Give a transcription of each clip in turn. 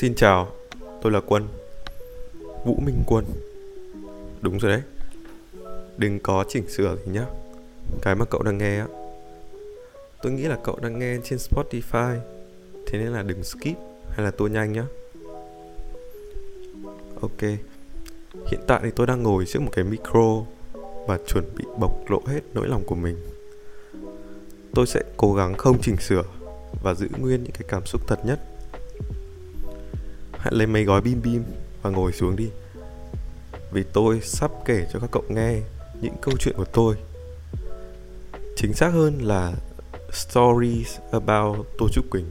Xin chào, tôi là Quân. Vũ Minh Quân. Đúng rồi đấy. Đừng có chỉnh sửa gì nhá. Cái mà cậu đang nghe á Tôi nghĩ là cậu đang nghe trên Spotify. Thế nên là đừng skip hay là tua nhanh nhá. Ok. Hiện tại thì tôi đang ngồi trước một cái micro Và chuẩn bị bộc lộ hết nỗi lòng của mình. Tôi sẽ cố gắng không chỉnh sửa Và giữ nguyên những cái cảm xúc thật nhất. Hãy lấy mấy gói bim bim và ngồi xuống đi. Vì tôi sắp kể cho các cậu nghe những câu chuyện của tôi. Chính xác hơn là Stories about Tô Trúc Quỳnh.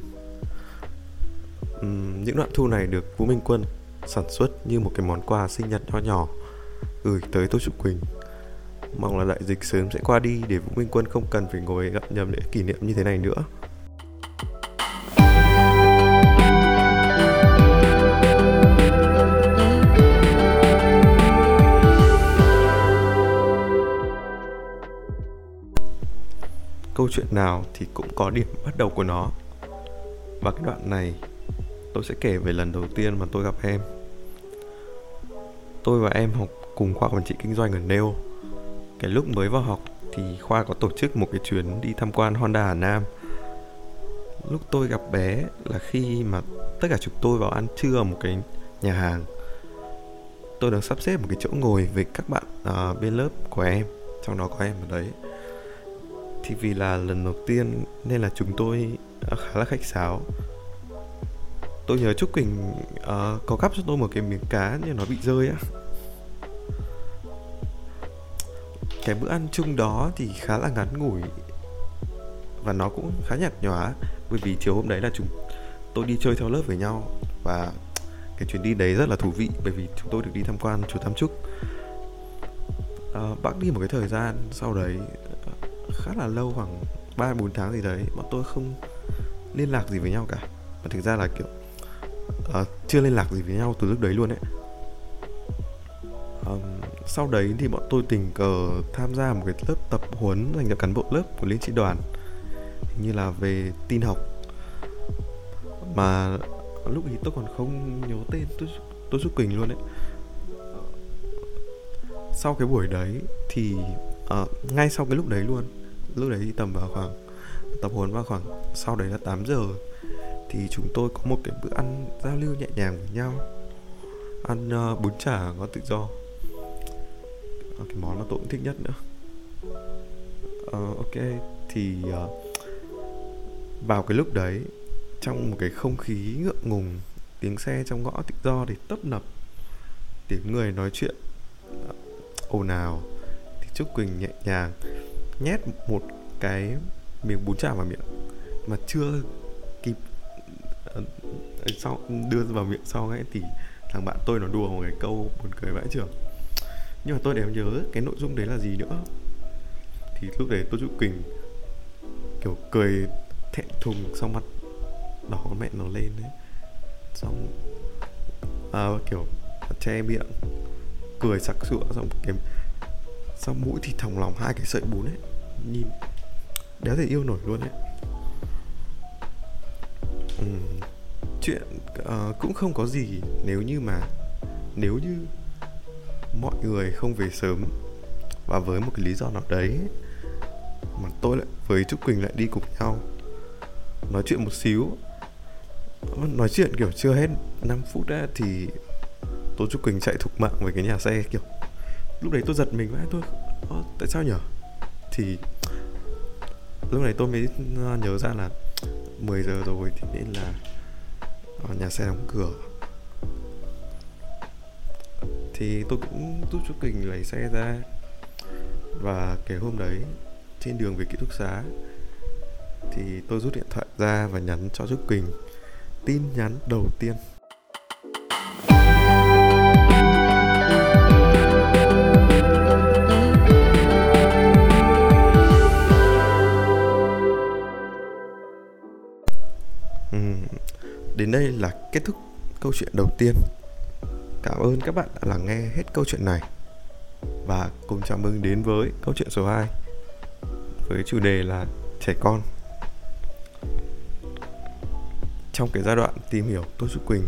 Uhm, Những đoạn thu này được Vũ Minh Quân sản xuất như một cái món quà sinh nhật nho nhỏ gửi tới Tô Trúc Quỳnh. Mong là đại dịch sớm sẽ qua đi để Vũ Minh Quân không cần phải ngồi gặp nhầm để kỷ niệm như thế này nữa. Câu chuyện nào thì cũng có điểm bắt đầu của nó. Và cái đoạn này tôi sẽ kể về lần đầu tiên mà tôi gặp em. Tôi và em học cùng khoa quản trị kinh doanh ở neo cái lúc mới vào học thì khoa có tổ chức một cái chuyến đi tham quan Honda Hà Nam. Lúc tôi gặp bé là khi mà tất cả chúng tôi vào ăn trưa ở một cái nhà hàng. Tôi đang sắp xếp một cái chỗ ngồi với các bạn uh, bên lớp của em trong đó có em ở đấy thì vì là lần đầu tiên nên là chúng tôi à, khá là khách sáo. Tôi nhớ trúc quỳnh uh, có gắp cho tôi một cái miếng cá nhưng nó bị rơi á. Cái bữa ăn chung đó thì khá là ngắn ngủi và nó cũng khá nhạt nhòa bởi vì chiều hôm đấy là chúng tôi đi chơi theo lớp với nhau và cái chuyến đi đấy rất là thú vị bởi vì chúng tôi được đi tham quan chùa Tam Trúc. À, bác đi một cái thời gian sau đấy khá là lâu khoảng 3 4 tháng gì đấy bọn tôi không liên lạc gì với nhau cả. Và thực ra là kiểu uh, chưa liên lạc gì với nhau từ lúc đấy luôn ấy. Um, sau đấy thì bọn tôi tình cờ tham gia một cái lớp tập huấn dành cho cán bộ lớp của liên sĩ đoàn như là về tin học mà lúc ấy tôi còn không nhớ tên tôi tôi giúp quỳnh luôn ấy ờ, sau cái buổi đấy thì uh, ngay sau cái lúc đấy luôn. Lúc đấy thì tầm vào khoảng tập huấn vào khoảng sau đấy là 8 giờ. Thì chúng tôi có một cái bữa ăn giao lưu nhẹ nhàng với nhau. Ăn uh, bún chả ngon tự do. Uh, cái món mà tôi cũng thích nhất nữa. Uh, ok. Thì uh, vào cái lúc đấy trong một cái không khí ngượng ngùng tiếng xe trong ngõ tự do thì tấp nập. Tiếng người nói chuyện ồn ào trúc quỳnh nhẹ nhàng nhét một cái miếng bún chả vào miệng mà chưa kịp uh, sau đưa vào miệng sau ấy thì thằng bạn tôi nó đùa một cái câu buồn cười vãi trưởng nhưng mà tôi đều nhớ cái nội dung đấy là gì nữa? Thì lúc đấy tôi chú quỳnh kiểu cười thẹn thùng sau mặt đỏ mẹ nó lên đấy xong à, kiểu che miệng cười sặc sụa xong cái sau mũi thì thòng lòng hai cái sợi bún ấy? Nhìn đéo thể yêu nổi luôn ấy. Ừ. chuyện uh, cũng không có gì nếu như mà nếu như mọi người không về sớm và với một cái lý do nào đấy mà tôi lại với trúc quỳnh lại đi cùng nhau. Nói chuyện một xíu. Nói chuyện kiểu chưa hết 5 phút đã thì tôi trúc quỳnh chạy thục mạng về cái nhà xe kiểu lúc đấy tôi giật mình vãi, tôi tại sao nhở thì lúc này tôi mới ờ, nhớ ra là 10 giờ rồi thì nên là ờ, nhà xe đóng cửa. Thì tôi cũng giúp chú kình lấy xe ra và cái hôm đấy trên đường về ký túc xá thì tôi rút điện thoại ra và nhắn cho Trúc kình. Tin nhắn đầu tiên. Đến đây là kết thúc câu chuyện đầu tiên. Cảm ơn các bạn đã lắng nghe hết câu chuyện này. Và cùng chào mừng đến với câu chuyện số 2 với chủ đề là trẻ con. Trong cái giai đoạn tìm hiểu tôi Trúc Quỳnh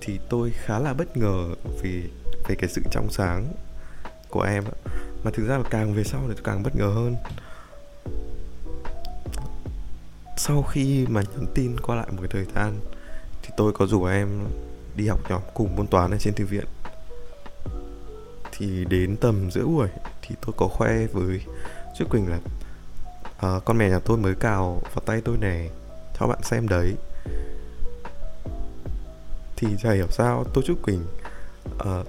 thì tôi khá là bất ngờ vì về cái sự trong sáng của em mà thực ra là càng về sau thì tôi càng bất ngờ hơn sau khi mà nhắn tin qua lại một cái thời gian thì tôi có rủ em đi học nhóm cùng môn toán ở trên thư viện. Thì đến tầm giữa buổi thì tôi có khoe với Trúc Quỳnh là uh, con mèo nhà tôi mới cào vào tay tôi nè cho bạn xem đấy. Thì chả hiểu sao tôi Trúc Quỳnh uh,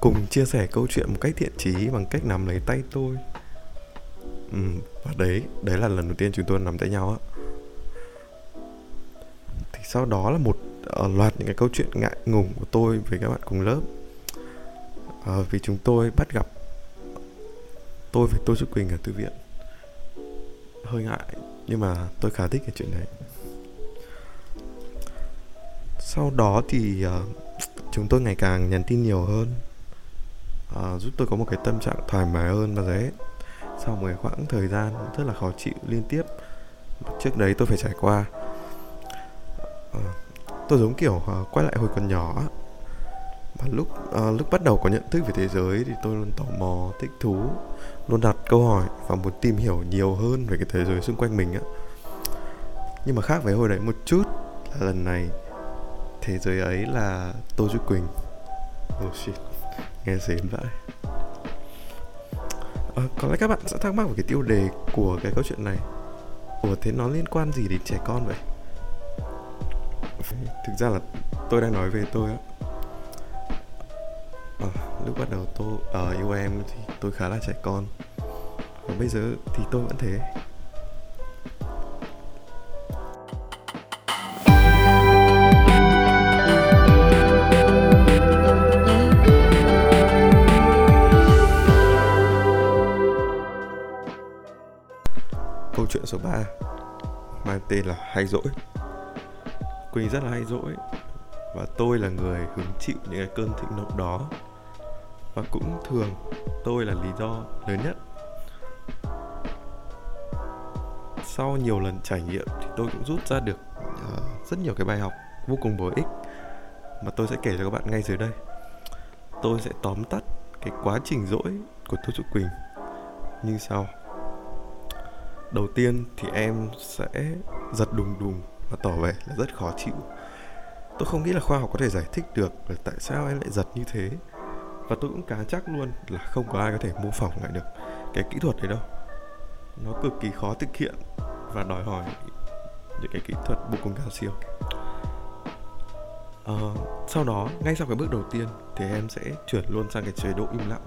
cùng chia sẻ câu chuyện một cách thiện trí bằng cách nắm lấy tay tôi. Ừ, và đấy đấy là lần đầu tiên chúng tôi nắm tay nhau á thì sau đó là một uh, loạt những cái câu chuyện ngại ngùng của tôi với các bạn cùng lớp. Uh, vì chúng tôi bắt gặp tôi với tôi Trúc Quỳnh ở thư viện. Hơi ngại nhưng mà tôi khá thích cái chuyện này. Sau đó thì uh, chúng tôi ngày càng nhắn tin nhiều hơn. Uh, giúp tôi có một cái tâm trạng thoải mái hơn và đấy sau một cái khoảng thời gian rất là khó chịu liên tiếp trước đấy tôi phải trải qua. Ờ, tôi giống kiểu uh, quay lại hồi còn nhỏ và lúc uh, lúc bắt đầu có nhận thức về thế giới thì tôi luôn tò mò thích thú luôn đặt câu hỏi và muốn tìm hiểu nhiều hơn về cái thế giới xung quanh mình á. Nhưng mà khác với hồi đấy một chút là lần này thế giới ấy là tô duy quỳnh. Oh shit nghe xến vậy à, có lẽ các bạn sẽ thắc mắc về cái tiêu đề của cái câu chuyện này. Ủa thế nó liên quan gì đến trẻ con vậy? Thực ra là tôi đang nói về tôi á. À, lúc bắt đầu tôi uh, yêu em thì tôi khá là trẻ con. Và bây giờ thì tôi vẫn thế. Câu chuyện số 3 mang tên là hay dỗi. Quỳnh rất là hay dỗi. Và tôi là người hứng chịu những cái cơn thịnh nộ đó. Và cũng thường tôi là lý do lớn nhất. Sau nhiều lần trải nghiệm thì tôi cũng rút ra được uh, rất nhiều cái bài học vô cùng bổ ích mà tôi sẽ kể cho các bạn ngay dưới đây. Tôi sẽ tóm tắt cái quá trình dỗi của tôi Trúc Quỳnh như sau. Đầu tiên thì em sẽ giật đùng đùng và tỏ vẻ là rất khó chịu. Tôi không nghĩ là khoa học có thể giải thích được là tại sao em lại giật như thế. Và tôi cũng cá chắc luôn là không có ai có thể mô phỏng lại được cái kỹ thuật đấy đâu. Nó cực kỳ khó thực hiện và đòi hỏi những cái kỹ thuật vô cùng cao siêu. À, sau đó ngay sau cái bước đầu tiên thì em sẽ chuyển luôn sang cái chế độ im lặng.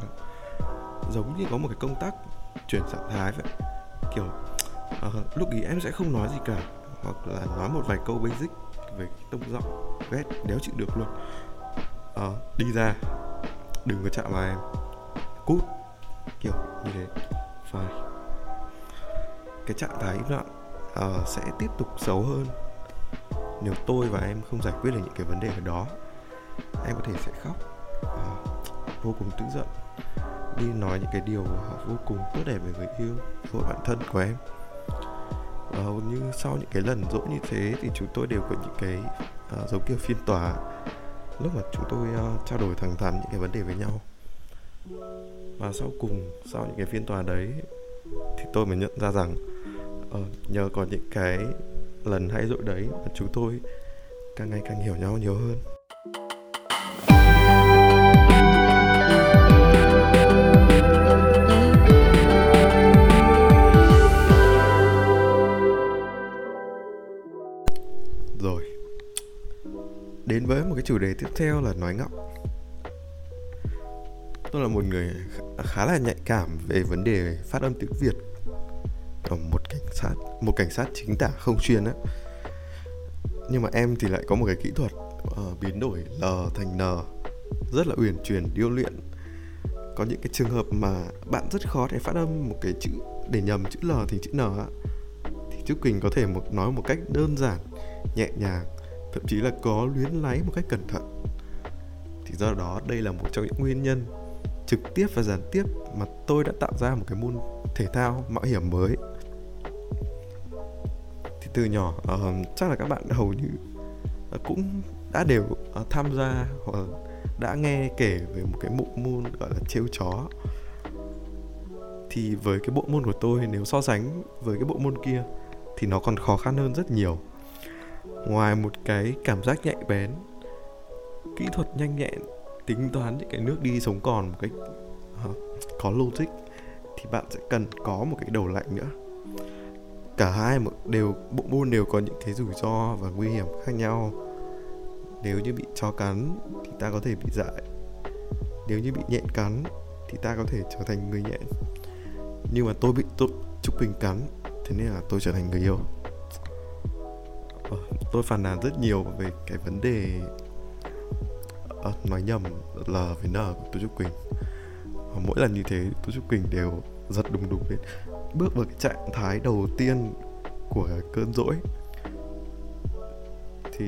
Giống như có một cái công tắc chuyển trạng thái vậy. Kiểu à, lúc ý em sẽ không nói gì cả hoặc là nói một vài câu basic về cái tông giọng ghét đéo chịu được luôn. À, đi ra đừng có chạm vào em. Cút. Kiểu như thế. Phải cái trạng thái im lặng uh, sẽ tiếp tục xấu hơn nếu tôi và em không giải quyết được những cái vấn đề ở đó. Em có thể sẽ khóc. Uh, vô cùng tức giận. Đi nói những cái điều vô cùng tốt đẹp về người yêu với bạn thân của em và hầu như sau những cái lần dỗi như thế thì chúng tôi đều có những cái uh, giống kiểu phiên tòa. Lúc mà chúng tôi uh, trao đổi thẳng thắn những cái vấn đề với nhau. Và sau cùng sau những cái phiên tòa đấy thì tôi mới nhận ra rằng uh, nhờ có những cái lần hay dỗi đấy mà chúng tôi càng ngày càng hiểu nhau nhiều hơn. Đến với một cái chủ đề tiếp theo là nói ngọng. Tôi là một người khá là nhạy cảm về vấn đề phát âm tiếng việt. Ở một cảnh sát một cảnh sát chính tả không chuyên á. Nhưng mà em thì lại có một cái kỹ thuật uh, biến đổi l thành n. Rất là uyển chuyển điêu luyện. Có những cái trường hợp mà bạn rất khó để phát âm một cái chữ để nhầm chữ l thành chữ n á. Thì trúc quỳnh có thể một nói một cách đơn giản nhẹ nhàng thậm chí là có luyến láy một cách cẩn thận. Thì do đó đây là một trong những nguyên nhân trực tiếp và gián tiếp mà tôi đã tạo ra một cái môn thể thao mạo hiểm mới. Thì từ nhỏ uh, chắc là các bạn hầu như uh, cũng đã đều uh, tham gia hoặc đã nghe kể về một cái bộ môn gọi là trêu chó. Thì với cái bộ môn của tôi nếu so sánh với cái bộ môn kia thì nó còn khó khăn hơn rất nhiều ngoài một cái cảm giác nhạy bén kỹ thuật nhanh nhẹn tính toán những cái nước đi sống còn một cách uh, có logic thì bạn sẽ cần có một cái đầu lạnh nữa. Cả hai đều bộ môn đều có những cái rủi ro và nguy hiểm khác nhau. Nếu như bị chó cắn thì ta có thể bị dại. Nếu như bị nhện cắn thì ta có thể trở thành người nhện. Nhưng mà tôi bị tôi trúc bình cắn thế nên là tôi trở thành người yêu tôi phàn nàn rất nhiều về cái vấn đề à, nói nhầm là với n của tôi trúc quỳnh. Mỗi lần như thế tôi trúc quỳnh đều giật đùng đùng lên. Bước vào cái trạng thái đầu tiên của cơn dỗi thì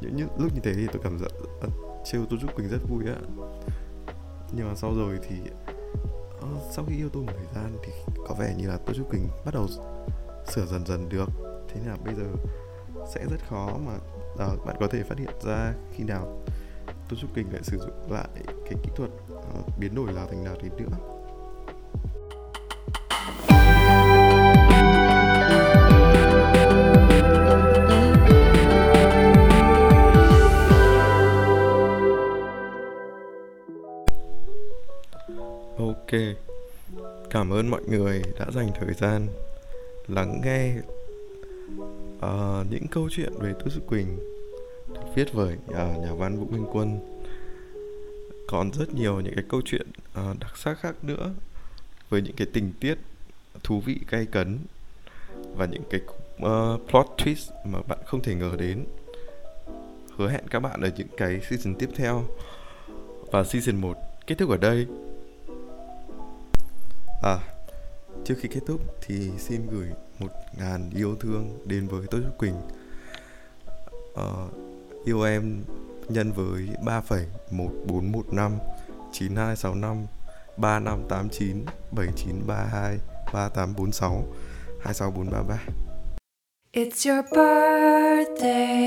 những, những lúc như thế thì tôi cảm giác à, trêu tôi trúc quỳnh rất vui á. Nhưng mà sau rồi thì à, sau khi yêu tôi một thời gian thì có vẻ như là tôi trúc quỳnh bắt đầu sửa dần dần được. Thế là bây giờ sẽ rất khó mà à, bạn có thể phát hiện ra khi nào tôi trúc kinh lại sử dụng lại cái kỹ thuật à, biến đổi là thành nào thì nữa. Ok, cảm ơn mọi người đã dành thời gian lắng nghe uh, những câu chuyện về Tú Sư Quỳnh được viết bởi uh, nhà văn Vũ Minh Quân. Còn rất nhiều những cái câu chuyện uh, đặc sắc khác nữa với những cái tình tiết thú vị cay cấn và những cái uh, plot twist mà bạn không thể ngờ đến. Hứa hẹn các bạn ở những cái season tiếp theo. Và season 1 kết thúc ở đây À, trước khi kết thúc thì xin gửi một ngàn yêu thương đến với Tô Trúc Quỳnh. Uh, Yêu em nhân với 3,1415 9265 3589 7932 3846 26433 It's your birthday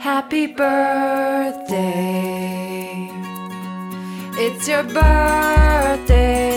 Happy birthday. It's your birthday.